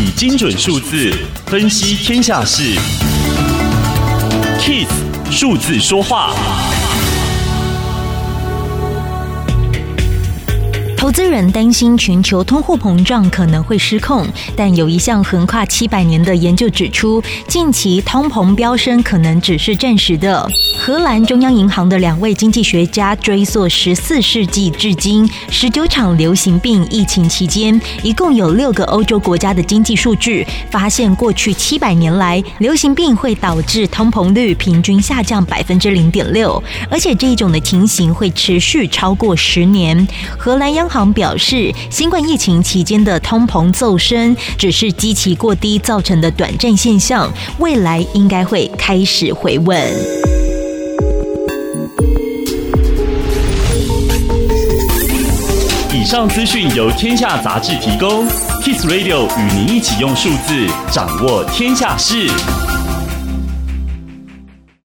以精准数字分析天下事，KISS 数字说话。投资人担心全球通货膨胀可能会失控，但有一项横跨七百年的研究指出，近期通膨飙升可能只是暂时的。荷兰中央银行的两位经济学家追溯十四世纪至今十九场流行病疫情期间，一共有六个欧洲国家的经济数据，发现过去七百年来流行病会导致通膨率平均下降百分之零点六，而且这一种的情形会持续超过十年。荷兰央央行表示，新冠疫情期间的通膨骤升只是基期过低造成的短暂现象，未来应该会开始回稳。以上资讯由天下杂志提供，Kiss Radio 与您一起用数字掌握天下事。